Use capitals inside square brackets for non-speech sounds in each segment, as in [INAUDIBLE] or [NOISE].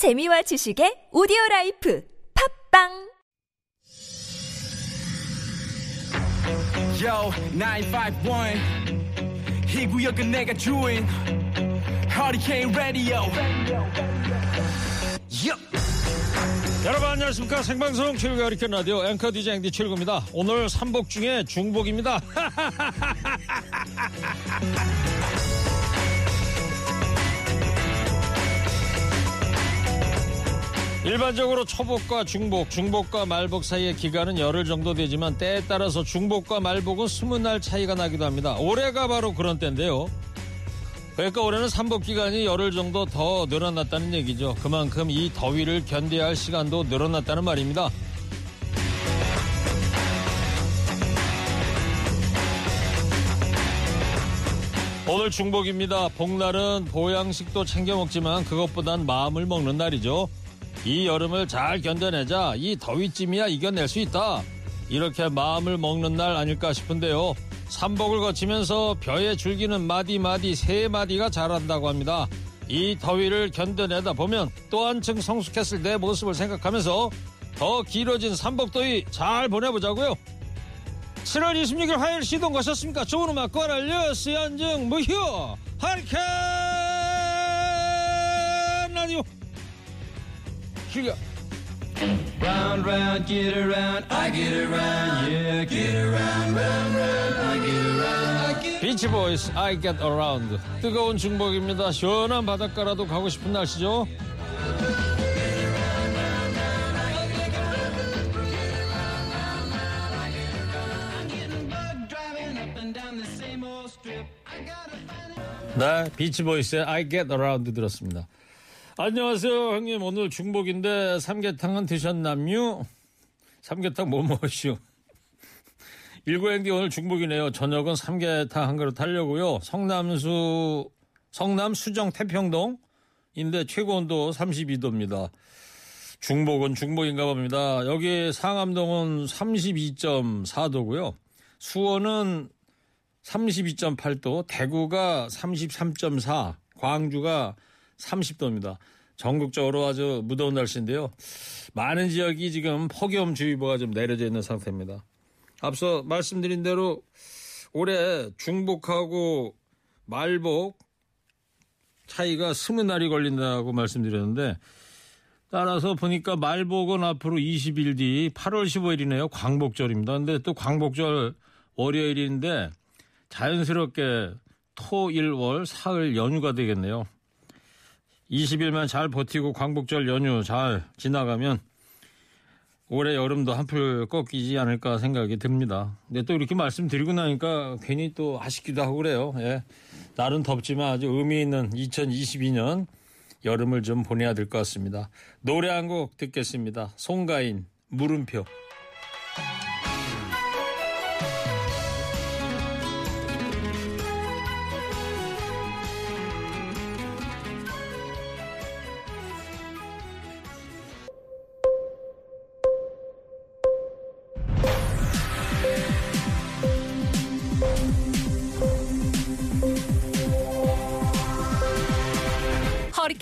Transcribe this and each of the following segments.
재미와 지식의 오디오 라이프 팝빵 Yo, 951. 이 구역은 내가 주인. Hurricane Radio. Yup. 여러분 안녕하십니까 생방송 최일구 허리케인 라디오 앵커 DJ 앵디 최일구입니다 오늘 삼복 중에 중복입니다 [LAUGHS] [LAUGHS] 일반적으로 초복과 중복, 중복과 말복 사이의 기간은 열흘 정도 되지만 때에 따라서 중복과 말복은 스무 날 차이가 나기도 합니다. 올해가 바로 그런 때인데요. 그러니까 올해는 삼복 기간이 열흘 정도 더 늘어났다는 얘기죠. 그만큼 이 더위를 견뎌야 할 시간도 늘어났다는 말입니다. 오늘 중복입니다. 복날은 보양식도 챙겨 먹지만 그것보단 마음을 먹는 날이죠. 이 여름을 잘 견뎌내자. 이 더위쯤이야 이겨낼 수 있다. 이렇게 마음을 먹는 날 아닐까 싶은데요. 삼복을 거치면서 벼의 줄기는 마디마디 세 마디가 자란다고 합니다. 이 더위를 견뎌내다 보면 또 한층 성숙했을 내 모습을 생각하면서 더 길어진 삼복더위 잘 보내보자고요. 7월 26일 화요일 시동 거셨습니까? 좋은 음악 꺼랄려 스연증 무휴 하리케인 라디오 휴가 Round, round, get around. I get around. Yeah, get around, round, round. I get around. I get 비치보이스 I Get Around 뜨거운 중복입니다 시원한 바닷가라도 가고 싶은 날씨죠. 네 비치보이스의 I Get Around 들었습니다 안녕하세요 형님 오늘 중복인데 삼계탕은 드셨남요? 삼계탕 뭐 먹으시오? 일구행디 오늘 중복이네요 저녁은 삼계탕 한 그릇 하려고요 성남수 성남 수정 태평동인데 최고 온도 32도입니다 중복은 중복인가 봅니다. 여기 상암동은 32.4도고요. 수원은 32.8도, 대구가 33.4, 광주가 30도입니다. 전국적으로 아주 무더운 날씨인데요. 많은 지역이 지금 폭염주의보가 좀 내려져 있는 상태입니다. 앞서 말씀드린 대로 올해 중복하고 말복 차이가 스무 날이 걸린다고 말씀드렸는데 따라서 보니까 말복은 앞으로 20일 뒤 8월 15일이네요. 광복절입니다. 근데 또 광복절 월요일인데 자연스럽게 토, 일, 월, 사흘 연휴가 되겠네요. 20일만 잘 버티고 광복절 연휴 잘 지나가면 올해 여름도 한풀 꺾이지 않을까 생각이 듭니다. 근데 또 이렇게 말씀드리고 나니까 괜히 또 아쉽기도 하고 그래요. 예. 날은 덥지만 아주 의미 있는 2022년 여름을 좀 보내야 될 것 같습니다. 노래 한 곡 듣겠습니다. 송가인, 물음표.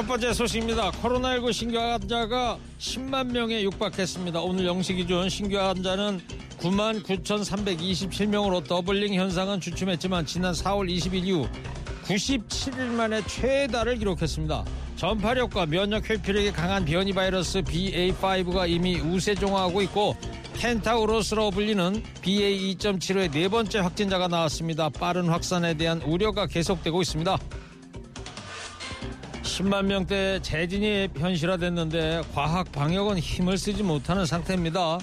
첫 번째 소식입니다. 코로나19 신규 환자가 10만 명에 육박했습니다. 오늘 0시 기준 신규 환자는 9만 9,327명으로 더블링 현상은 주춤했지만 지난 4월 20일 이후 97일 만에 최다를 기록했습니다. 전파력과 면역 회피력이 강한 변이 바이러스 BA5가 이미 우세종화하고 있고 켄타우로스로 불리는 BA2.75의 네 번째 확진자가 나왔습니다. 빠른 확산에 대한 우려가 계속되고 있습니다. 10만 명대 재진이 현실화됐는데 과학 방역은 힘을 쓰지 못하는 상태입니다.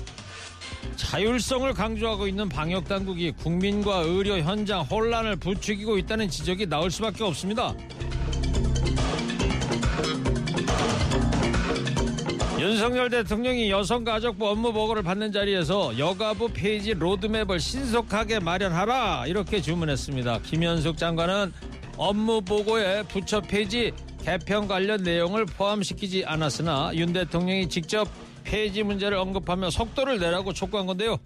자율성을 강조하고 있는 방역 당국이 국민과 의료 현장 혼란을 부추기고 있다는 지적이 나올 수밖에 없습니다. 윤석열 대통령이 여성가족부 업무 보고를 받는 자리에서 여가부 페이지 로드맵을 신속하게 마련하라 이렇게 주문했습니다. 김현숙 장관은 업무 보고에 부처 폐지 개편 관련 내용을 포함시키지 않았으나 윤 대통령이 직접 폐지 문제를 언급하며 속도를 내라고 촉구한 건데요.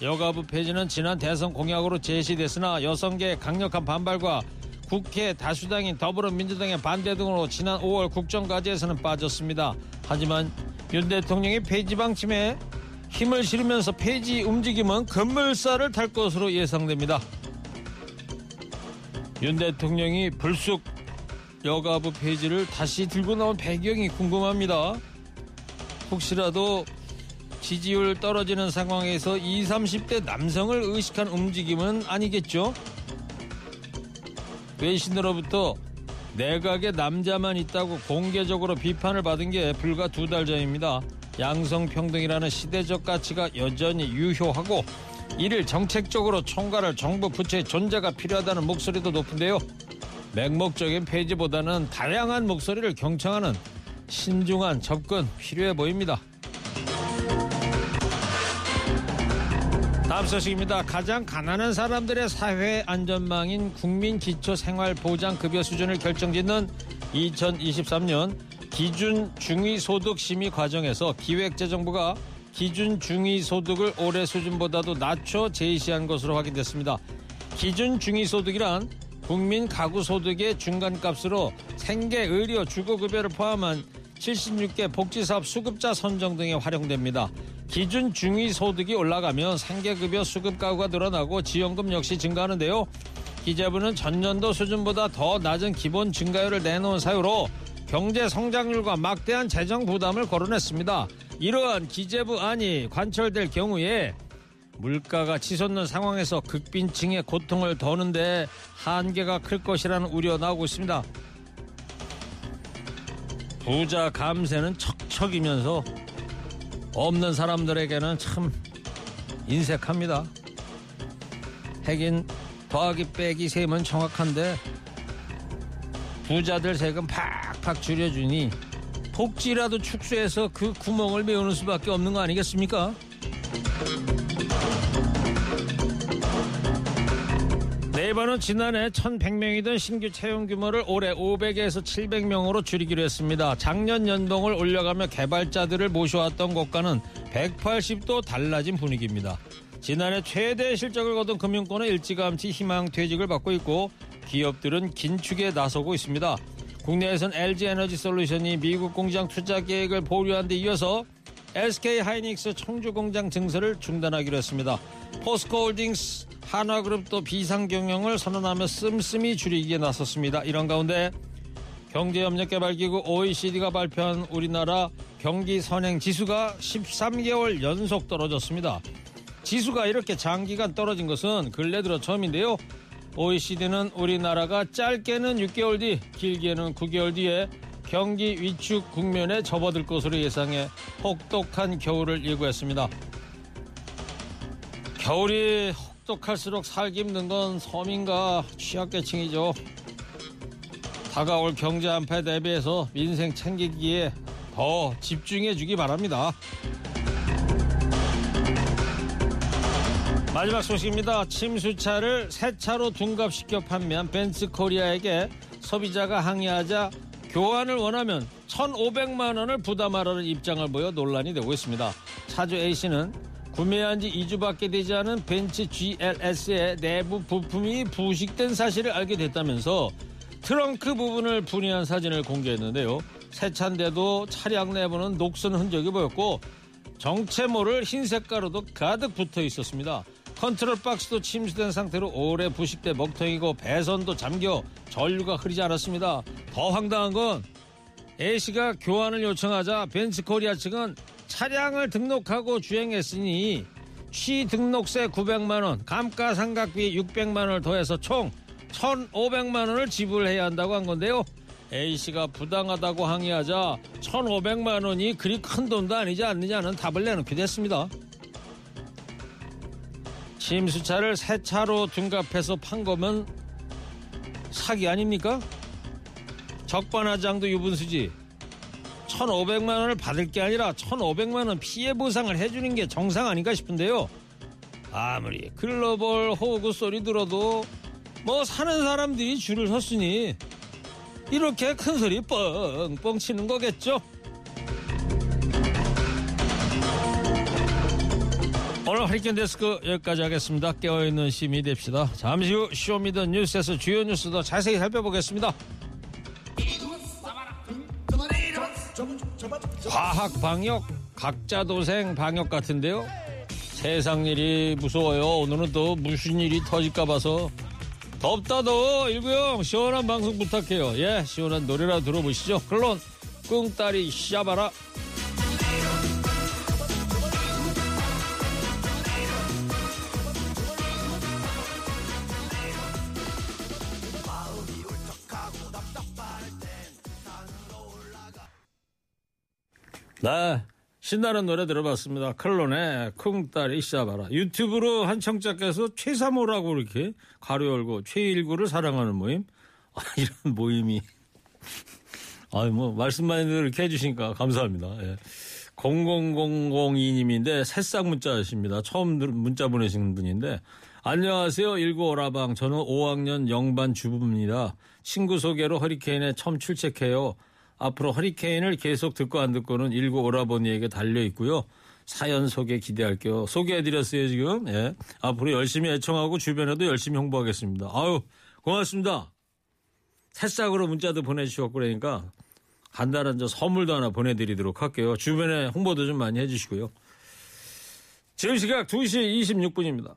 여가부 폐지는 지난 대선 공약으로 제시됐으나 여성계의 강력한 반발과 국회 다수당인 더불어민주당의 반대 등으로 지난 5월 국정과제에서는 빠졌습니다. 하지만 윤 대통령이 폐지 방침에 힘을 실으면서 폐지 움직임은 급물살을 탈 것으로 예상됩니다. 윤 대통령이 불쑥 여가부 폐지를 다시 들고 나온 배경이 궁금합니다. 혹시라도 지지율 떨어지는 상황에서 20, 30대 남성을 의식한 움직임은 아니겠죠? 외신으로부터 내각에 남자만 있다고 공개적으로 비판을 받은 게 불과 두 달 전입니다. 양성평등이라는 시대적 가치가 여전히 유효하고 이를 정책적으로 총괄할 정부 부처의 존재가 필요하다는 목소리도 높은데요. 맹목적인 폐지보다는 다양한 목소리를 경청하는 신중한 접근 필요해 보입니다. 다음 소식입니다. 가장 가난한 사람들의 사회 안전망인 국민 기초 생활 보장 급여 수준을 결정짓는 2023년 기준 중위 소득 심의 과정에서 기획재정부가 기준 중위 소득을 올해 수준보다도 낮춰 제시한 것으로 확인됐습니다. 기준 중위 소득이란 국민 가구 소득의 중간값으로 생계, 의료, 주거급여를 포함한 76개 복지사업 수급자 선정 등에 활용됩니다. 기준 중위 소득이 올라가면 생계급여 수급 가구가 늘어나고 지원금 역시 증가하는데요. 기재부는 전년도 수준보다 더 낮은 기본 증가율을 내놓은 사유로 경제 성장률과 막대한 재정 부담을 거론했습니다. 이러한 기재부 안이 관철될 경우에 물가가 치솟는 상황에서 극빈층의 고통을 더는데 한계가 클 것이라는 우려 나오고 있습니다. 부자 감세는 척척이면서 없는 사람들에게는 참 인색합니다. 하긴 더하기 빼기 세면 정확한데 부자들 세금 팍팍 줄여주니 복지라도 축소해서 그 구멍을 메우는 수밖에 없는 거 아니겠습니까? 네이버는 지난해 1,100명이던 신규 채용 규모를 올해 500에서 700명으로 줄이기로 했습니다. 작년 연봉을 올려가며 개발자들을 모셔왔던 것과는 180도 달라진 분위기입니다. 지난해 최대 실적을 거둔 금융권은 일찌감치 희망 퇴직을 받고 있고 기업들은 긴축에 나서고 있습니다. 국내에선 LG 에너지 솔루션이 미국 공장 투자 계획을 보류한 데 이어서 SK 하이닉스 청주 공장 증설을 중단하기로 했습니다. 포스코홀딩스 한화그룹도 비상경영을 선언하며 씀씀이 줄이기에 나섰습니다. 이런 가운데 경제협력개발기구 OECD가 발표한 우리나라 경기 선행 지수가 13개월 연속 떨어졌습니다. 지수가 이렇게 장기간 떨어진 것은 근래 들어 처음인데요. OECD는 우리나라가 짧게는 6개월 뒤, 길게는 9개월 뒤에 경기 위축 국면에 접어들 것으로 예상해 혹독한 겨울을 예고했습니다. 겨울이 혹독할수록 살기 힘든 건 서민과 취약계층이죠. 다가올 경제 한파에 대비해서 민생 챙기기에 더 집중해 주기 바랍니다. 마지막 소식입니다. 침수차를 새 차로 둔갑시켜 판매한 벤츠 코리아에게 소비자가 항의하자 교환을 원하면 1,500만 원을 부담하라는 입장을 보여 논란이 되고 있습니다. 차주 A씨는 구매한 지 2주밖에 되지 않은 벤츠 GLS의 내부 부품이 부식된 사실을 알게 됐다면서 트렁크 부분을 분해한 사진을 공개했는데요. 새 차인데도 차량 내부는 녹슨 흔적이 보였고 정체 모를 흰색 가루도 가득 붙어 있었습니다. 컨트롤 박스도 침수된 상태로 오래 부식돼 먹통이고 배선도 잠겨 전류가 흐르지 않았습니다. 더 황당한 건 A씨가 교환을 요청하자 벤츠 코리아 측은 차량을 등록하고 주행했으니 취 등록세 900만 원, 감가상각비 600만 원을 더해서 총 1,500만 원을 지불해야 한다고 한 건데요. A씨가 부당하다고 항의하자 1,500만 원이 그리 큰 돈도 아니지 않느냐는 답을 내놓게 됐습니다. 침수차를 새 차로 둔갑해서 판 거면 사기 아닙니까? 적반하장도 유분수지. 1,500만 원을 받을 게 아니라 1,500만 원 피해 보상을 해주는 게 정상 아닌가 싶은데요. 아무리 글로벌 호구 소리 들어도 뭐 사는 사람들이 줄을 섰으니 이렇게 큰 소리 뻥뻥 치는 거겠죠. 오늘 허리케인 데스크 여기까지 하겠습니다. 깨어있는 시민이 됩시다. 잠시 후 Show Me the 뉴스에서 주요 뉴스도 자세히 살펴보겠습니다. 과학 방역, 각자 도생 방역 같은데요. 세상 일이 무서워요. 오늘은 또 무슨 일이 터질까 봐서 덥다 더워 일구형 시원한 방송 부탁해요. 예, 시원한 노래라 들어보시죠. 클론 꿍따리 샤바라. 네. 신나는 노래 들어봤습니다. 클론의 쿵따리 샤바라. 유튜브로 한 청자께서 최사모라고 이렇게 가로 열고 최일구를 사랑하는 모임. [LAUGHS] 아, 이런 모임이. [LAUGHS] 아니, 뭐, 말씀만 이렇게 해주시니까 감사합니다. 예. 00002님인데 새싹 문자십니다. 처음 문자 보내신 분인데 안녕하세요. 일구 오라방. 저는 5학년 영반 주부입니다. 친구 소개로 허리케인에 처음 출첵해요. 앞으로 허리케인을 계속 듣고 안 듣고는 일구 오라버니에게 달려 있고요. 사연 소개 기대할게요. 소개해드렸어요 지금. 예. 앞으로 열심히 애청하고 주변에도 열심히 홍보하겠습니다. 아유 고맙습니다. 새싹으로 문자도 보내주셨고 그러니까 간단한 저 선물도 하나 보내드리도록 할게요. 주변에 홍보도 좀 많이 해주시고요. 지금 시각 2시 26분입니다.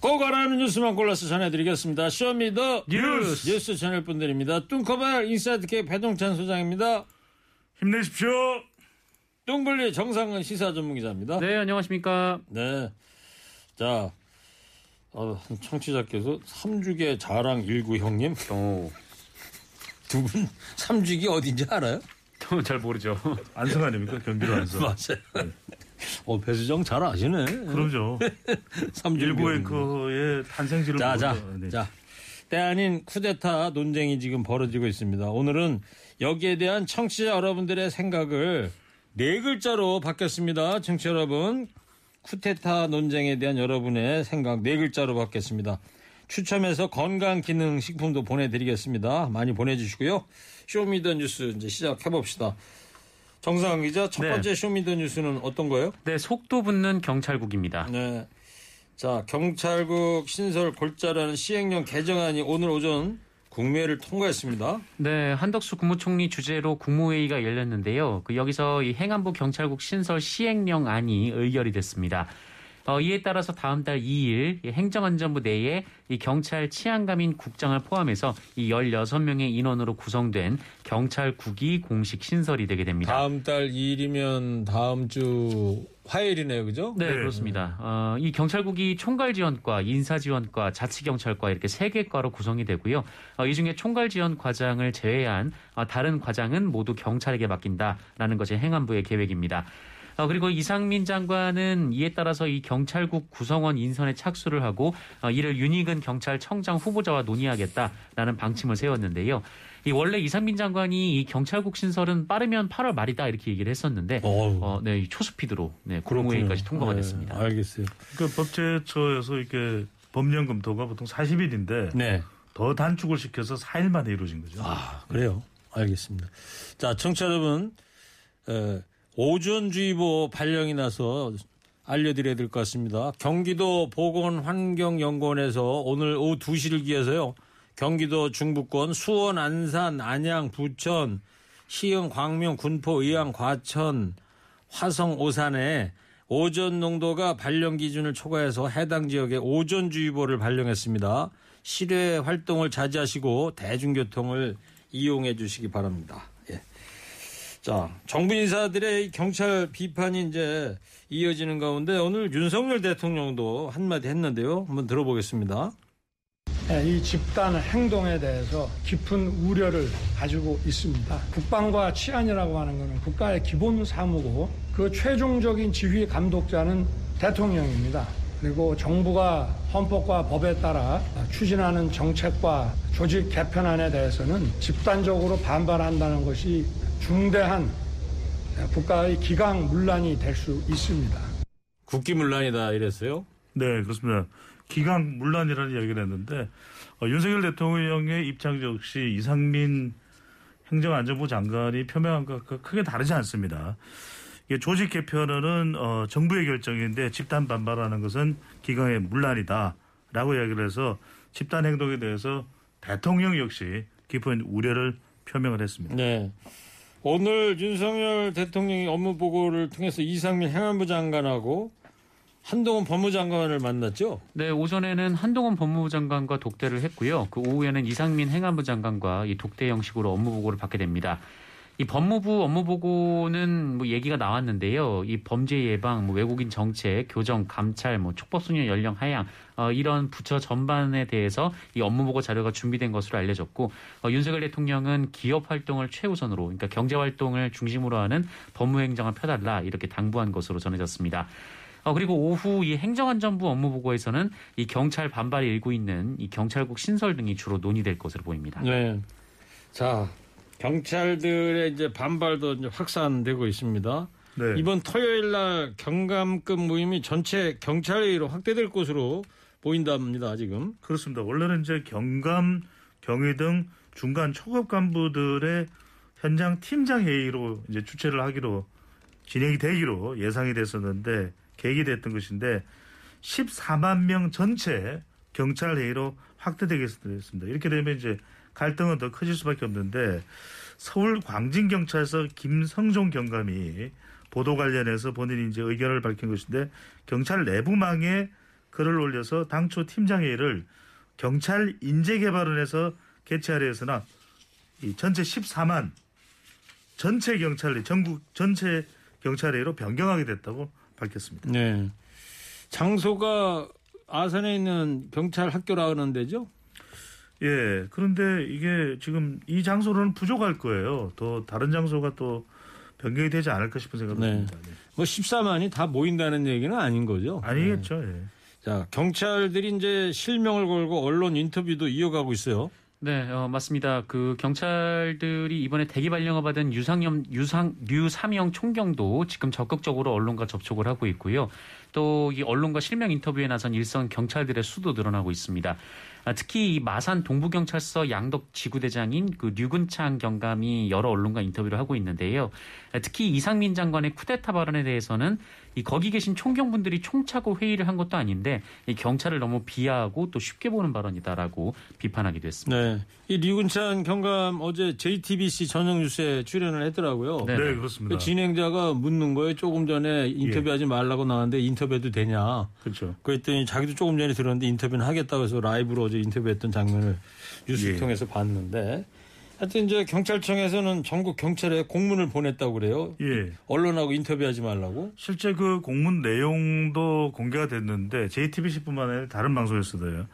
꼭 알아는 뉴스만 골라서 전해드리겠습니다. 쇼미더 뉴스. 뉴스 채널 분들입니다. 뚱커벨 인사이드K 배동찬 소장입니다. 힘내십시오. 뚱블리 정상은 시사 전문기자입니다. 네, 안녕하십니까. 네. 자, 어, 청취자께서 삼죽의 자랑 일구 형님. 두분 삼죽이 어딘지 알아요? [LAUGHS] 잘 모르죠. 안성 아닙니까? 경기도 안성. [LAUGHS] 맞아요. 어, 배수정 잘 아시네. 그럼요. 삼죽 일구 형님. 앵커의 탄생지를 자, 자. 네. 자. 때 아닌 쿠데타 논쟁이 지금 벌어지고 있습니다. 오늘은 여기에 대한 청취자 여러분들의 생각을 네 글자로 바뀌었습니다. 청취자 여러분. 쿠데타 논쟁에 대한 여러분의 생각 네 글자로 바뀌었습니다. 추첨해서 건강기능식품도 보내드리겠습니다. 많이 보내주시고요. 쇼미더뉴스 이제 시작해봅시다. 정상환 기자, 첫 네. 번째 쇼미더뉴스는 어떤 거예요? 네, 속도 붙는 경찰국입니다. 네. 자, 경찰국 신설 골자라는 시행령 개정안이 오늘 오전 국회를 통과했습니다. 네, 한덕수 국무총리 주재로 국무회의가 열렸는데요. 그 여기서 이 행안부 경찰국 신설 시행령안이 의결이 됐습니다. 어, 이에 따라서 다음 달 2일 이 행정안전부 내에 이 경찰 치안감인 국장을 포함해서 이 16명의 인원으로 구성된 경찰국이 공식 신설이 되게 됩니다. 다음 달 2일이면 다음 주 화요일이네요. 그죠? 네, 그렇습니다. 어, 이 경찰국이 총괄지원과, 인사지원과, 자치경찰과 이렇게 세 개 과로 구성이 되고요. 어, 이 중에 총괄지원 과장을 제외한 어, 다른 과장은 모두 경찰에게 맡긴다라는 것이 행안부의 계획입니다. 어, 그리고 이상민 장관은 이에 따라서 이 경찰국 구성원 인선에 착수를 하고 어, 이를 윤희근 경찰청장 후보자와 논의하겠다라는 방침을 세웠는데요. 이 원래 이상민 장관이 이 경찰국 신설은 빠르면 8월 말이다 이렇게 얘기를 했었는데. 어, 네, 이 초스피드로 네, 국무회의까지 통과가 네, 됐습니다. 알겠어요. 그 법제처에서 이렇게 법령 검토가 보통 40일인데 네. 더 단축을 시켜서 4일 만에 이루어진 거죠. 아, 그래요. 알겠습니다. 자, 청취자 여러분, 에, 오존주의보 발령이 나서 알려드려야 될 것 같습니다. 경기도 보건환경연구원에서 오늘 오후 2시를 기해서요. 경기도 중부권 수원, 안산, 안양, 부천, 시흥, 광명, 군포, 의왕, 과천, 화성, 오산에 오존 농도가 발령 기준을 초과해서 해당 지역에 오존주의보를 발령했습니다. 실외 활동을 자제하시고 대중교통을 이용해 주시기 바랍니다. 예. 자, 정부 인사들의 이 경찰 비판이 이제 이어지는 가운데 오늘 윤석열 대통령도 한마디 했는데요. 한번 들어보겠습니다. 네, 이 집단 행동에 대해서 깊은 우려를 가지고 있습니다. 국방과 치안이라고 하는 것은 국가의 기본 사무고 그 최종적인 지휘 감독자는 대통령입니다. 그리고 정부가 헌법과 법에 따라 추진하는 정책과 조직 개편안에 대해서는 집단적으로 반발한다는 것이 중대한 국가의 기강 문란이 될 수 있습니다. 국기 문란이다 이랬어요. 네, 그렇습니다. 기강 문란이라는 이야기를 했는데 어, 윤석열 대통령의 입장 역시 이상민 행정안전부 장관이 표명한 것과 크게 다르지 않습니다. 이게 조직 개편은 어, 정부의 결정인데 집단 반발하는 것은 기강의 문란이다라고 이야기를 해서 집단 행동에 대해서 대통령 역시 깊은 우려를 표명을 했습니다. 네. 오늘 윤석열 대통령이 업무 보고를 통해서 이상민 행안부 장관하고 한동훈 법무장관을 만났죠. 네, 오전에는 한동훈 법무부 장관과 독대를 했고요. 그 오후에는 이상민 행안부 장관과 이 독대 형식으로 업무 보고를 받게 됩니다. 이 법무부 업무 보고는 뭐 얘기가 나왔는데요. 이 범죄 예방, 뭐 외국인 정책, 교정, 감찰, 뭐 촉법소년 연령 하향 어, 이런 부처 전반에 대해서 이 업무 보고 자료가 준비된 것으로 알려졌고 어, 윤석열 대통령은 기업 활동을 최우선으로, 그러니까 경제 활동을 중심으로 하는 법무행정을 펴달라 이렇게 당부한 것으로 전해졌습니다. 어, 그리고 오후 이 행정안전부 업무 보고에서는 이 경찰 반발이 일고 있는 이 경찰국 신설 등이 주로 논의될 것으로 보입니다. 네. 자, 경찰들의 이제 반발도 이제 확산되고 있습니다. 네. 이번 토요일 날 경감급 모임이 전체 경찰회의로 확대될 것으로 보인답니다, 지금. 그렇습니다. 원래는 이제 경감, 경위 등 중간 초급 간부들의 현장 팀장 회의로 이제 주최를 하기로 진행이 되기로 예상이 됐었는데 계획이 됐던 것인데 14만 명 전체 경찰 회의로 확대되겠습니다. 이렇게 되면 이제 갈등은 더 커질 수밖에 없는데 서울 광진경찰서 김성종 경감이 보도 관련해서 본인이 이제 의견을 밝힌 것인데 경찰 내부망에 글을 올려서 당초 팀장회의를 경찰 인재개발원에서 개최하려 해서나 이 전체 14만 전체 경찰이 전국 전체 경찰회의로 변경하게 됐다고 밝혔습니다. 네. 장소가 아산에 있는 경찰 학교라 하는 데죠? 예. 그런데 이게 지금 이 장소로는 부족할 거예요. 더 다른 장소가 또 변경이 되지 않을까 싶은 생각이 네. 듭니다. 네. 뭐 14만이 다 모인다는 얘기는 아닌 거죠. 아니겠죠. 예. 네. 자, 경찰들이 이제 실명을 걸고 언론 인터뷰도 이어가고 있어요. 네, 어, 맞습니다. 그 경찰들이 이번에 대기 발령을 받은 유상염 유상 류삼영 총경도 지금 적극적으로 언론과 접촉을 하고 있고요. 또 이 언론과 실명 인터뷰에 나선 일선 경찰들의 수도 늘어나고 있습니다. 아, 특히 이 마산 동부경찰서 양덕 지구대장인 그 류근창 경감이 여러 언론과 인터뷰를 하고 있는데요. 아, 특히 이상민 장관의 쿠데타 발언에 대해서는 이 거기 계신 총경분들이 총차고 회의를 한 것도 아닌데 이 경찰을 너무 비하하고 또 쉽게 보는 발언이다라고 비판하기도 했습니다. 네. 이 류근찬 경감 어제 JTBC 저녁 뉴스에 출연을 했더라고요. 네. 네, 그렇습니다. 그 진행자가 묻는 거예요. 조금 전에 인터뷰하지 말라고 나왔는데 인터뷰해도 되냐. 그렇죠. 그랬더니 자기도 조금 전에 들었는데 인터뷰는 하겠다고 해서 라이브로 어제 인터뷰했던 장면을 뉴스를 예. 통해서 봤는데 하여튼 이제 경찰청에서는 전국 경찰에 공문을 보냈다고 그래요. 예. 언론하고 인터뷰하지 말라고. 실제 그 공문 내용도 공개가 됐는데 JTBC뿐만 아니라 다른 방송에서도요.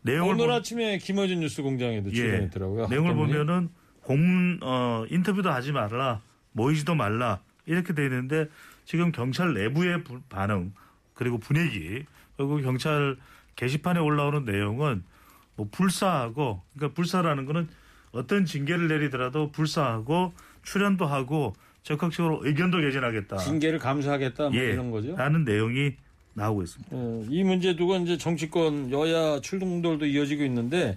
내용을 오늘 보- 아침에 김어준 뉴스 공장에도 예. 출연했더라고요. 내용을. 보면은 공문 어 인터뷰도 하지 말라. 모이지도 말라. 이렇게 돼 있는데 지금 경찰 내부의 부- 반응 그리고 분위기 그리고 경찰 게시판에 올라오는 내용은 뭐 불사하고 그러니까 불사라는 거는 어떤 징계를 내리더라도 불사하고 출연도 하고 적극적으로 의견도 개진하겠다. 징계를 감수하겠다 뭐 예. 이런 거죠. 라는 내용이 나오고 있습니다. 어, 이 문제 두고 이제 정치권 여야 출동들도 이어지고 있는데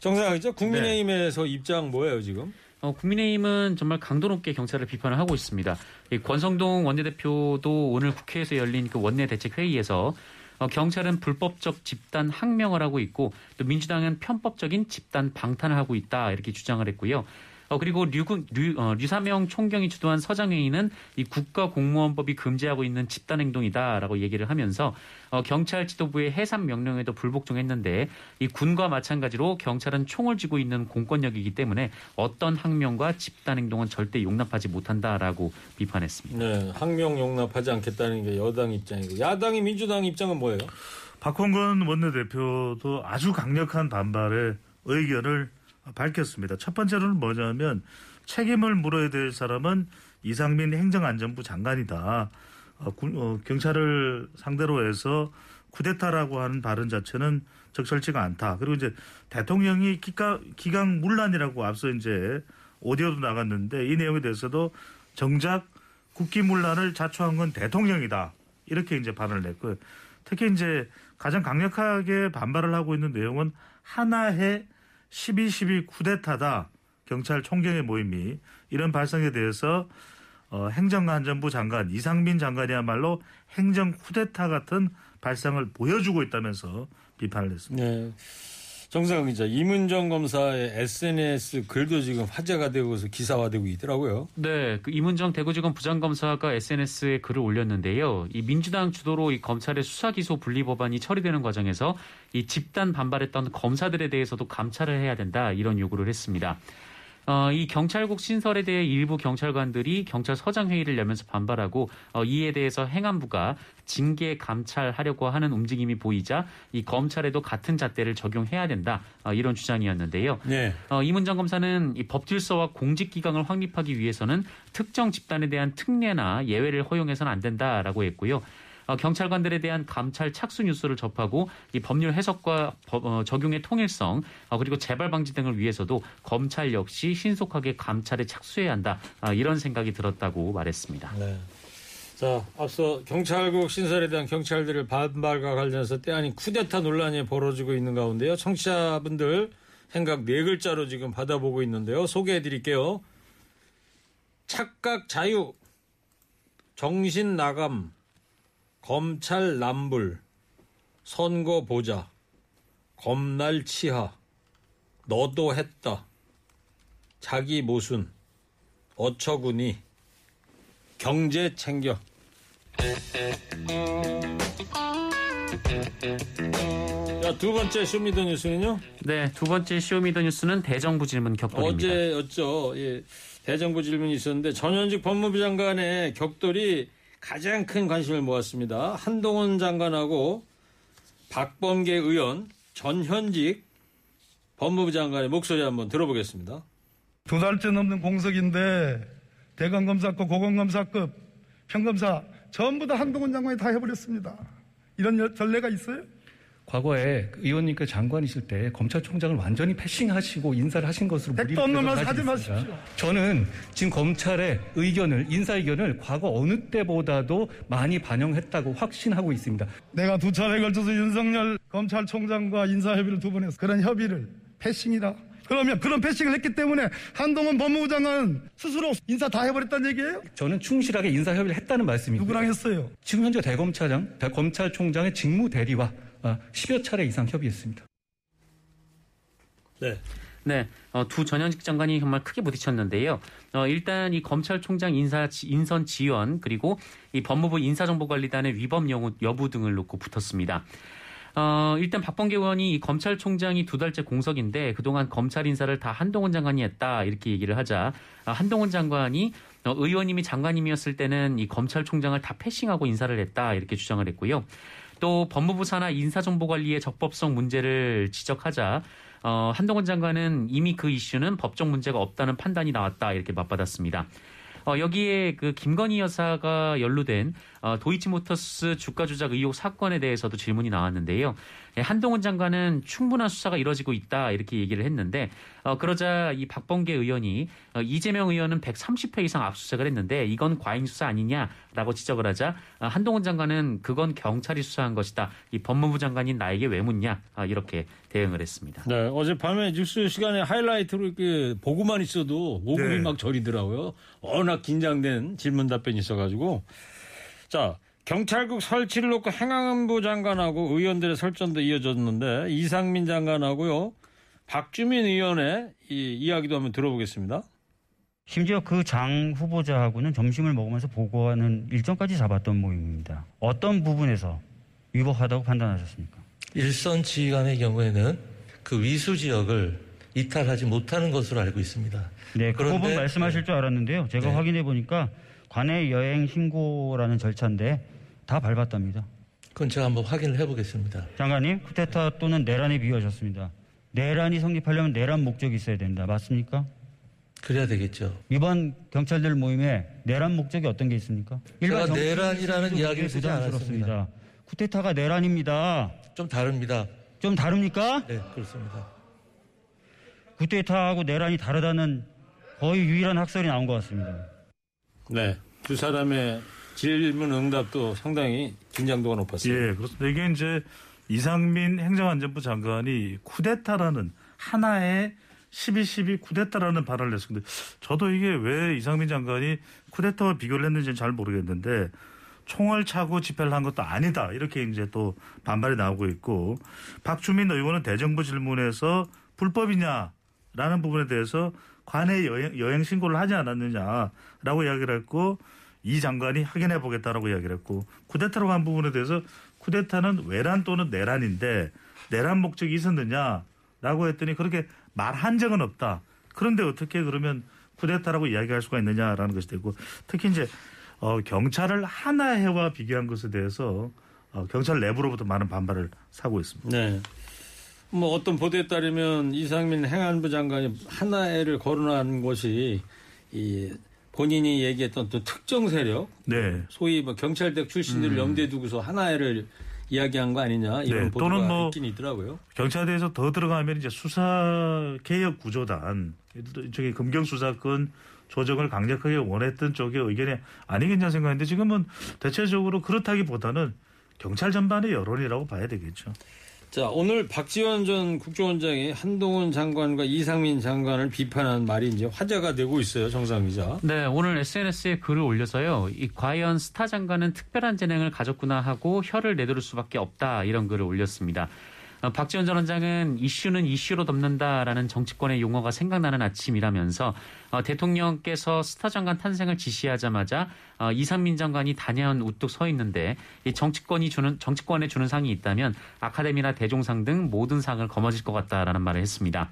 정상이죠. 국민의힘에서 입장 뭐예요 지금? 어, 국민의힘은 정말 강도 높게 경찰을 비판을 하고 있습니다. 이 권성동 원내대표도 오늘 국회에서 열린 그 원내대책회의에서 어, 경찰은 불법적 집단 항명을 하고 있고 또 민주당은 편법적인 집단 방탄을 하고 있다 이렇게 주장을 했고요. 어, 어, 그리고 류, 류, 어, 류사명 총경이 주도한 서장회의는 이 국가공무원법이 금지하고 있는 집단행동이다라고 얘기를 하면서 어, 경찰 지도부의 해산 명령에도 불복종했는데 이 군과 마찬가지로 경찰은 총을 쥐고 있는 공권력이기 때문에 어떤 항명과 집단행동은 절대 용납하지 못한다라고 비판했습니다. 네, 항명 용납하지 않겠다는 게 여당 입장이고 야당이 민주당 입장은 뭐예요? 박홍근 원내대표도 아주 강력한 반발의 의견을 밝혔습니다. 첫 번째로는 뭐냐면 책임을 물어야 될 사람은 이상민 행정안전부 장관이다. 어, 군- 어, 경찰을 상대로 해서 쿠데타라고 하는 발언 자체는 적절치가 않다. 그리고 이제 대통령이 기가, 기강 문란이라고 앞서 이제 오디오도 나갔는데 이 내용에 대해서도 정작 국기문란을 자초한 건 대통령이다. 이렇게 이제 발언을 냈고요. 특히 이제 가장 강력하게 반발을 하고 있는 내용은 하나의 12.12 쿠데타다. 경찰 총경의 모임이 이런 발상에 대해서 어, 행정안전부 장관 이상민 장관이야말로 행정 쿠데타 같은 발상을 보여주고 있다면서 비판을 했습니다. 네. 정상훈 기자, 이문정 검사의 SNS 글도 지금 화제가 되고서 기사화되고 있더라고요. 네, 그 이문정 대구지검 부장검사가 SNS에 글을 올렸는데요. 이 민주당 주도로 이 검찰의 수사 기소 분리 법안이 처리되는 과정에서 이 집단 반발했던 검사들에 대해서도 감찰을 해야 된다 이런 요구를 했습니다. 어, 이 경찰국 신설에 대해 일부 경찰관들이 경찰서장 회의를 열면서 반발하고 어, 이에 대해서 행안부가 징계 감찰하려고 하는 움직임이 보이자 이 검찰에도 같은 잣대를 적용해야 된다 어, 이런 주장이었는데요. 네. 어, 이문정 검사는 이 법질서와 공직기강을 확립하기 위해서는 특정 집단에 대한 특례나 예외를 허용해서는 안 된다라고 했고요. 어, 경찰관들에 대한 감찰 착수 뉴스를 접하고 이 법률 해석과 법- 어, 적용의 통일성 어, 그리고 재발 방지 등을 위해서도 검찰 역시 신속하게 감찰에 착수해야 한다 아, 이런 생각이 들었다고 말했습니다. 네. 자, 앞서 경찰국 신설에 대한 경찰들의 반발과 관련해서 때 아닌 쿠데타 논란이 벌어지고 있는 가운데요. 청취자분들 생각 네 글자로 지금 받아보고 있는데요. 소개해 드릴게요. 착각 자유, 정신 나감, 검찰 남불, 선거 보자, 검날 치하, 너도 했다, 자기 모순, 어처구니, 경제 챙겨. 자, 두 번째 Show Me the 뉴스는요. 네, 두 번째 Show Me the 뉴스는 대정부 질문 격돌입니다. 어제였죠. 예, 대정부 질문이 있었는데 전현직 법무부 장관의 격돌이 가장 큰 관심을 모았습니다. 한동훈 장관하고 박범계 의원, 전현직 법무부 장관의 목소리 한번 들어보겠습니다. 두 달째 넘는 공석인데 대검검사급, 고검검사급, 평검사 전부 다 한동훈 장관이 다 해버렸습니다. 이런 여- 전례가 있어요? 과거에 그 의원님께 장관이실 때 검찰총장을 완전히 패싱하시고 인사를 하신 것으로 무리를 없는 말 하지. 마십시오. 저는 지금 검찰의 의견을 인사 의견을 과거 어느 때보다도 많이 반영했다고 확신하고 있습니다. 내가 두 차례에 걸쳐서 윤석열 검찰총장과 인사 협의를 두번 했어. 그런 협의를 패싱이다. 그러면 그런 패싱을 했기 때문에 한동훈 법무부 장관은 스스로 인사 다 해버렸다는 얘기예요? 저는 충실하게 인사 협의를 했다는 말씀입니다. 누구랑 했어요? 지금 현재 대검찰장, 대검찰총장의 직무 대리와 아, 10여 차례 이상 협의했습니다. 네. 네, 어, 두 전현직 장관이 정말 크게 부딪혔는데요. 어, 일단 이 검찰총장 인사 지- 인선 지원 그리고 이 법무부 인사정보관리단의 위법 여부, 여부 등을 놓고 붙었습니다. 어, 일단 박범계 의원이 이 검찰총장이 두 달째 공석인데 그동안 검찰 인사를 다 한동훈 장관이 했다 이렇게 얘기를 하자 아, 한동훈 장관이 어, 의원님이 장관님이었을 때는 이 검찰총장을 다 패싱하고 인사를 했다 이렇게 주장을 했고요. 또 법무부 산하 인사정보관리의 적법성 문제를 지적하자 어, 한동훈 장관은 이미 그 이슈는 법적 문제가 없다는 판단이 나왔다 이렇게 맞받았습니다. 어, 여기에 그 김건희 여사가 연루된 어, 도이치모터스 주가 조작 의혹 사건에 대해서도 질문이 나왔는데요. 예, 한동훈 장관은 충분한 수사가 이뤄지고 있다 이렇게 얘기를 했는데 어, 그러자 이 박범계 의원이 어, 이재명 의원은 130회 이상 압수수색을 했는데 이건 과잉 수사 아니냐 라고 지적을 하자 어, 한동훈 장관은 그건 경찰이 수사한 것이다. 이 법무부 장관인 나에게 왜 묻냐 아, 이렇게 대응을 했습니다. 네, 어젯밤에 뉴스 시간에 하이라이트로 이렇게 보고만 있어도 목음이 네. 막 저리더라고요. 워낙 긴장된 질문 답변이 있어가지고. 자, 경찰국 설치를 놓고 행안부 장관하고 의원들의 설전도 이어졌는데 이상민 장관하고요. 박주민 의원의 이 이야기도 한번 들어보겠습니다. 심지어 그 장 후보자하고는 점심을 먹으면서 보고하는 일정까지 잡았던 모임입니다. 어떤 부분에서 위법하다고 판단하셨습니까? 일선 지휘관의 경우에는 그 위수 지역을 이탈하지 못하는 것으로 알고 있습니다. 네, 그 부분 말씀하실 줄 알았는데요. 제가 네. 확인해 보니까 관내 여행 신고라는 절차인데 다 밟았답니다. 그건 제가 한번 확인을 해보겠습니다. 장관님, 쿠데타 또는 내란에 비유하셨습니다. 내란이 성립하려면 내란 목적이 있어야 된다. 맞습니까? 그래야 되겠죠. 이번 경찰들 모임에 내란 목적이 어떤 게 있습니까? 제가 내란이라는 이야기를 쓰지. 않았습니다. 쿠데타가 내란입니다. 좀 다릅니다. 좀 다릅니까? 네, 그렇습니다. 쿠데타하고 내란이 다르다는 거의 유일한 학설이 나온 것 같습니다. 네. 두 사람의 질문 응답도 상당히 긴장도가 높았어요. 예, 그렇습니다. 이게 이제 이상민 행정안전부 장관이 쿠데타라는 하나의 12.12 쿠데타라는 발언을 했습니다. 저도 이게 왜 이상민 장관이 쿠데타와 비교를 했는지는 잘 모르겠는데 총을 차고 집회를 한 것도 아니다. 이렇게 이제 또 반발이 나오고 있고 박주민 의원은 대정부 질문에서 불법이냐라는 부분에 대해서 관내 여행, 여행 신고를 하지 않았느냐라고 이야기를 했고 이 장관이 확인해 보겠다라고 이야기를 했고 쿠데타라고 한 부분에 대해서 쿠데타는 외란 또는 내란인데 내란 목적이 있었느냐라고 했더니 그렇게 말한 적은 없다. 그런데 어떻게 그러면 쿠데타라고 이야기할 수가 있느냐라는 것이 되고 특히 이제 어, 경찰을 하나해와 비교한 것에 대해서 어, 경찰 내부로부터 많은 반발을 사고 있습니다. 네. 뭐 어떤 보도에 따르면 이상민 행안부 장관이 하나애를 거론한 것이 이 본인이 얘기했던 또 특정 세력, 네. 소위 뭐 경찰대 출신들을 염두에 두고서 하나애를 이야기한 거 아니냐 이런 네, 보도가 또는 뭐 있긴 있더라고요. 경찰대에서 더 들어가면 이제 수사 개혁 구조단 저기 금경 수사권 조정을 강력하게 원했던 쪽의 의견이 아니겠냐 생각했는데 지금은 대체적으로 그렇다기보다는 경찰 전반의 여론이라고 봐야 되겠죠. 자, 오늘 박지원 전 국정원장이 한동훈 장관과 이상민 장관을 비판한 말이 이제 화제가 되고 있어요, 정상 기자. 네, 오늘 SNS에 글을 올려서요. 이 과연 스타 장관은 특별한 재능을 가졌구나 하고 혀를 내두를 수밖에 없다 이런 글을 올렸습니다. 어, 박지원 전 원장은 이슈는 이슈로 덮는다라는 정치권의 용어가 생각나는 아침이라면서 어, 대통령께서 스타 장관 탄생을 지시하자마자 어, 이상민 장관이 단연 우뚝 서 있는데 이 정치권이 주는 정치권에 주는 상이 있다면 아카데미나 대종상 등 모든 상을 거머쥘 것 같다라는 말을 했습니다.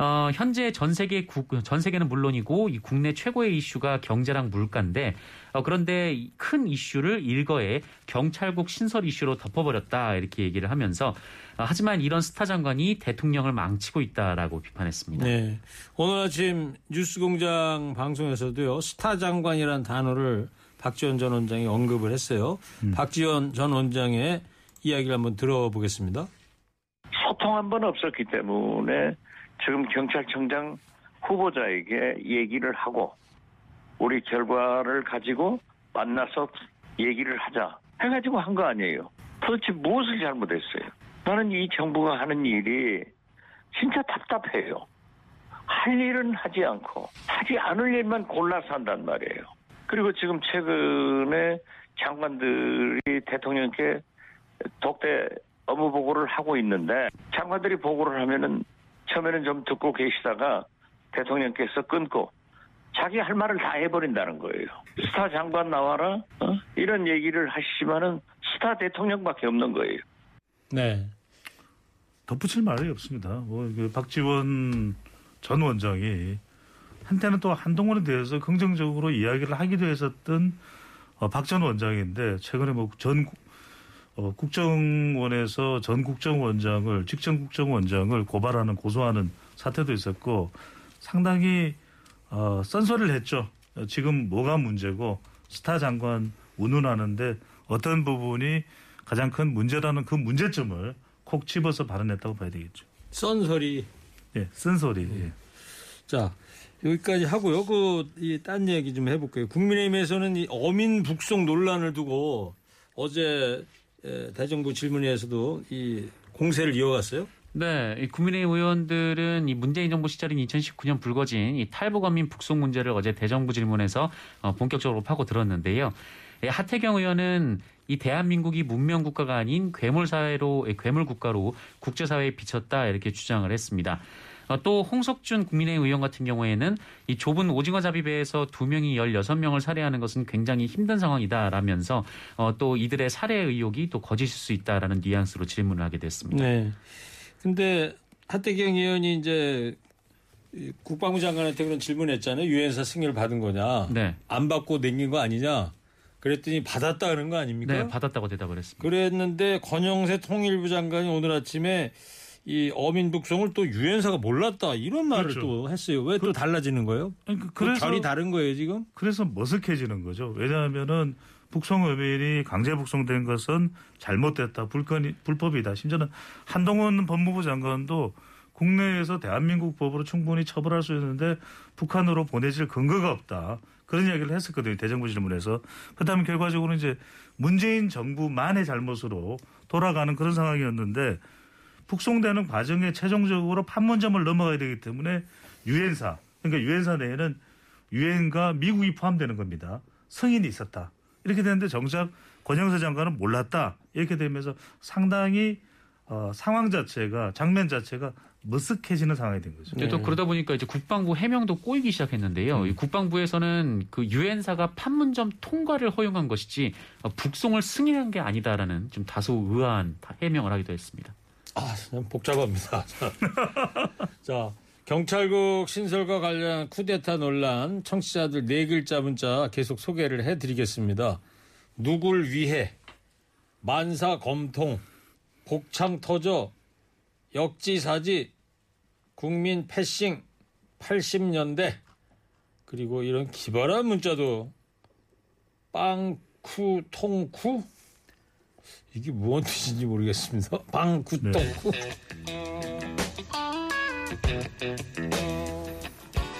어, 현재 전 세계 국, 전 세계는 물론이고 이 국내 최고의 이슈가 경제랑 물가인데 어, 그런데 이큰 이슈를 일거에 경찰국 신설 이슈로 덮어버렸다 이렇게 얘기를 하면서 어, 하지만 이런 스타 장관이 대통령을 망치고 있다라고 비판했습니다. 네. 오늘 아침 뉴스공장 방송에서도요, 스타 장관이라는 단어를 박지원 전 원장이 언급을 했어요. 박지원 전 원장의 이야기를 한번 들어보겠습니다. 소통 한 번 없었기 때문에 지금 경찰청장 후보자에게 얘기를 하고 우리 결과를 가지고 만나서 얘기를 하자 해가지고 한 거 아니에요. 도대체 무엇을 잘못했어요? 나는 이 정부가 하는 일이 진짜 답답해요. 할 일은 하지 않고 하지 않을 일만 골라서 한단 말이에요. 그리고 지금 최근에 장관들이 대통령께 독대 업무 보고를 하고 있는데 장관들이 보고를 하면은 처음에는 좀 듣고 계시다가 대통령께서 끊고 자기 할 말을 다 해버린다는 거예요. 스타 장관 나와라 어? 이런 얘기를 하시지만은 스타 대통령밖에 없는 거예요. 네. 덧붙일 말이 없습니다. 뭐, 그 박지원 전 원장이 한때는 또 한동훈에 대해서 긍정적으로 이야기를 하기도 했었던 어, 박전 원장인데 최근에 뭐 전 어, 국정원에서 전 국정원장을 직전 국정원장을 고발하는 고소하는 사태도 있었고 상당히 어, 썬소리를 했죠. 어, 지금 뭐가 문제고 스타 장관 운운하는데 어떤 부분이 가장 큰 문제라는 그 문제점을 콕 집어서 발언했다고 봐야 되겠죠. 썬소리. 예, 쓴소리. 예. 자, 여기까지 하고요. 그, 이, 딴 얘기 좀 해볼게요. 국민의힘에서는 이 어민 북송 논란을 두고 어제 에, 대정부 질문회에서도 이 공세를 이어갔어요. 네, 이 국민의힘 의원들은 이 문재인 정부 시절인 2019년 불거진 이 탈북어민 북송 문제를 어제 대정부 질문에서 어, 본격적으로 파고 들었는데요. 예, 하태경 의원은 이 대한민국이 문명 국가가 아닌 괴물 사회로 예, 괴물 국가로 국제 사회에 비쳤다 이렇게 주장을 했습니다. 어, 또 홍석준 국민의힘 의원 같은 경우에는 이 좁은 오징어 잡이배에서 두 명이 16명을 살해하는 것은 굉장히 힘든 상황이다라면서 어, 또 이들의 살해 의혹이 또 거짓일 수 있다라는 뉘앙스로 질문을 하게 됐습니다. 네. 근데 하태경 의원이 이제 이 국방부 장관한테 그런 질문했잖아요. 유엔사 승인을 받은 거냐. 네. 안 받고 냉긴 거 아니냐. 그랬더니 받았다는 거 아닙니까? 네, 받았다고 대답을 했습니다. 그랬는데 권영세 통일부 장관이 오늘 아침에 이 어민 북송을 또 유엔사가 몰랐다 이런 말을 그렇죠. 또 했어요. 왜또 달라지는 거예요? 아니, 그- 그 그래서 결이 다른 거예요 지금? 그래서 머쓱해지는 거죠. 왜냐하면은 북송 어민이 강제 북송된 것은 잘못됐다, 불건이, 불법이다. 심지어는 한동훈 법무부 장관도 국내에서 대한민국 법으로 충분히 처벌할 수 있는데 북한으로 보내질 근거가 없다. 그런 이야기를 했었거든요. 대정부 질문에서. 그다음에 결과적으로 이제 문재인 정부만의 잘못으로 돌아가는 그런 상황이었는데 북송되는 과정에 최종적으로 판문점을 넘어가야 되기 때문에 유엔사 그러니까 유엔사 내에는 유엔과 미국이 포함되는 겁니다. 승인이 있었다. 이렇게 되는데 정작 권영세 장관은 몰랐다. 이렇게 되면서 상당히 어, 상황 자체가 장면 자체가 머쓱해지는 상황이 된 거죠. 근데 또 그러다 보니까 이제 국방부 해명도 꼬이기 시작했는데요. 이 국방부에서는 그 유엔사가 판문점 통과를 허용한 것이지 어, 북송을 승인한 게 아니다라는 좀 다소 의아한 해명을 하기도 했습니다. 아, 참 복잡합니다. [LAUGHS] 자, 경찰국 신설과 관련 쿠데타 논란 청취자들 네 글자 문자 계속 소개를 해드리겠습니다. 누굴 위해 만사 검통 복창 터져 역지사지 국민 패싱 80년대 그리고 이런 기발한 문자도 빵쿠 통쿠 이게 무슨 뜻인지 모르겠습니다. [LAUGHS] 빵쿠 통쿠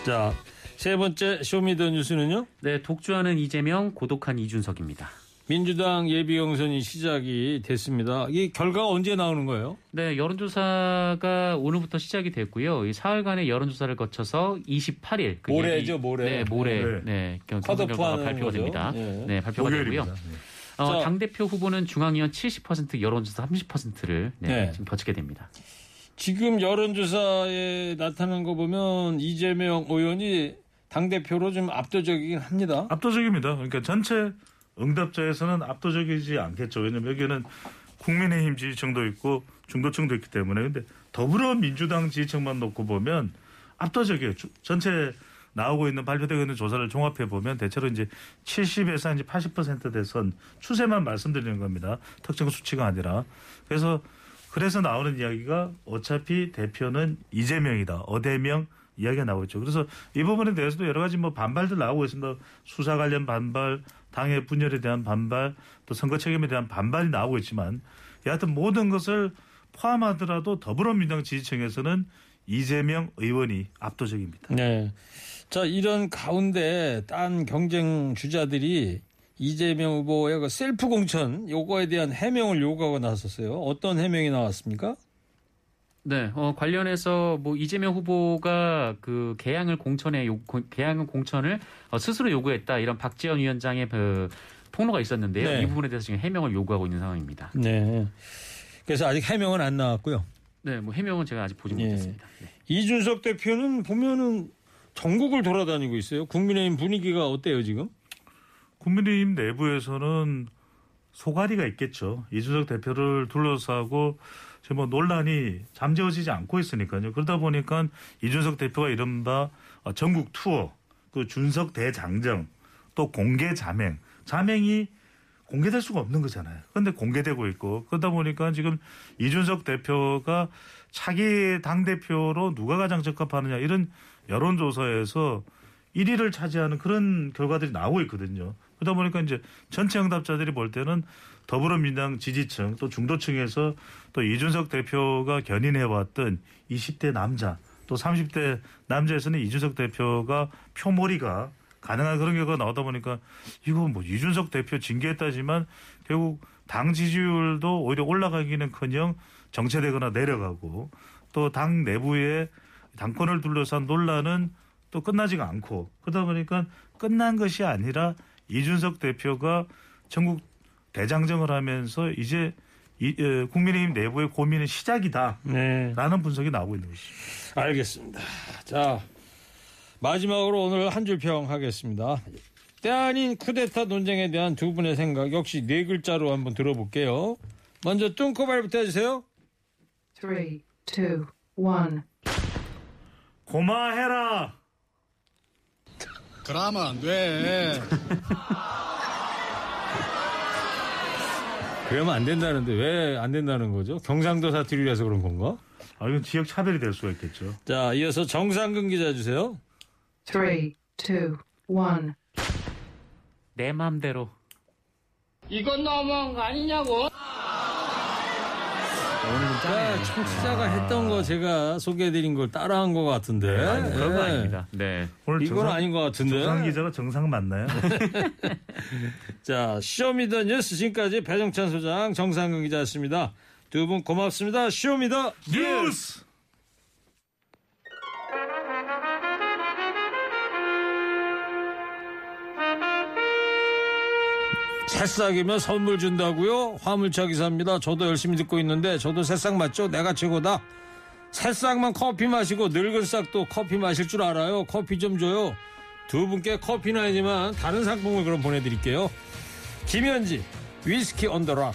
자, 세 번째 Show Me the 뉴스는요? 네, 독주하는 이재명, 고독한 이준석입니다. 민주당 예비 경선이 시작이 됐습니다. 이 결과가 언제 나오는 거예요? 네, 여론조사가 오늘부터 시작이 됐고요. 이 사흘간의 여론조사를 거쳐서 28일 그게 모레죠, 이- 모레. 네, 모레. 네. 네, 경선 결과가 컷오프하는 발표가 거죠. 됩니다. 예. 네, 발표가 되고요. 목요일입니다. 네. 어, 자. 당대표 후보는 중앙위원 70%, 여론조사 30%를 네, 네. 지금 거치게 됩니다. 지금 여론조사에 나타난 거 보면 이재명 의원이 당 대표로 좀 압도적이긴 합니다. 압도적입니다. 그러니까 전체 응답자에서는 압도적이지 않겠죠. 왜냐면 여기는 국민의힘 지지층도 있고 중도층도 있기 때문에 근데 더불어민주당 지지층만 놓고 보면 압도적이에요. 주- 전체 나오고 있는 발표되고 있는 조사를 종합해 보면 대체로 이제 70에서 이제 80% 대선 추세만 말씀드리는 겁니다. 특정 수치가 아니라 그래서 그래서 나오는 이야기가 어차피 대표는 이재명이다. 어대명 이야기가 나오고 있죠. 그래서 이 부분에 대해서도 여러 가지 뭐 반발들 나오고 있습니다. 수사 관련 반발, 당의 분열에 대한 반발, 또 선거 책임에 대한 반발이 나오고 있지만 여하튼 모든 것을 포함하더라도 더불어민주당 지지층에서는 이재명 의원이 압도적입니다. 네. 자, 이런 가운데 딴 경쟁 주자들이 이재명 후보의 그 셀프 공천 요거에 대한 해명을 요구하고 나섰어요. 어떤 해명이 나왔습니까? 네, 어, 관련해서 뭐 이재명 후보가 그 개항을 공천에 요, 고- 개항을 공천을 어, 스스로 요구했다 이런 박지원 위원장의 그 폭로가 있었는데요. 네. 이 부분에 대해서 지금 해명을 요구하고 있는 상황입니다. 네. 그래서 아직 해명은 안 나왔고요. 네, 뭐 해명은 제가 아직 보지 예. 못했습니다. 네. 이준석 대표는 보면은 전국을 돌아다니고 있어요. 국민의힘 분위기가 어때요, 지금? 국민의힘 내부에서는 소가리가 있겠죠. 이준석 대표를 둘러싸고 지금 뭐 논란이 잠재워지지 않고 있으니까요. 그러다 보니까 이준석 대표가 이른바 어, 전국 투어, 그 준석 대장정, 또 공개 자맹, 자맹이 공개될 수가 없는 거잖아요. 그런데 공개되고 있고 그러다 보니까 지금 이준석 대표가 차기 당 대표로 누가 가장 적합하느냐 이런 여론조사에서 1위를 차지하는 그런 결과들이 나오고 있거든요. 그러다 보니까 이제 전체 응답자들이 볼 때는 더불어민주당 지지층 또 중도층에서 또 이준석 대표가 견인해왔던 20대 남자 또 30대 남자에서는 이준석 대표가 표몰이가 가능한 그런 결과가 나오다 보니까 이거 뭐 이준석 대표 징계했다지만 결국 당 지지율도 오히려 올라가기는 커녕 정체되거나 내려가고 또 당 내부의 당권을 둘러싼 논란은 또 끝나지가 않고 그러다 보니까 끝난 것이 아니라 이준석 대표가 전국 대장정을 하면서 이제 이, 어, 국민의힘 내부의 고민의 시작이다라는 네. 분석이 나오고 있는 것이죠. 알겠습니다. 자, 마지막으로 오늘 한 줄 평 하겠습니다. 때 아닌 쿠데타 논쟁에 대한 두 분의 생각 역시 네 글자로 한번 들어볼게요. 먼저 뚱코발부터 해주세요. Three, two, one. 고마해라. 그러면 안 돼. [LAUGHS] 그러면 안 된다는데 왜 안 된다는 거죠? 경상도 사투리라서 그런 건가? 아, 이건 지역 차별이 될 수가 있겠죠. 자, 이어서 정상근 기자 주세요. Three, two, one. 내 맘대로. 이건 너무한 거 아니냐고. 자, 청취자가 했던 거 제가 소개해드린 걸 따라한 것 같은데. 아니, 그런 거 예. 아닙니다. 네. 오늘 이건 정상- 아닌 것 같은데. 정상 기자가 정상 맞나요? [LAUGHS] 자, Show Me the 뉴스 지금까지 배종찬 소장, 정상근 기자였습니다. 두 분 고맙습니다. Show Me the 뉴스! 새싹이면 선물 준다고요? 화물차 기사입니다. 저도 열심히 듣고 있는데 저도 새싹 맞죠? 내가 최고다. 새싹만 커피 마시고 늙은 싹도 커피 마실 줄 알아요. 커피 좀 줘요. 두 분께 커피는 아니지만 다른 상품을 그럼 보내드릴게요. 김현지 위스키 언더락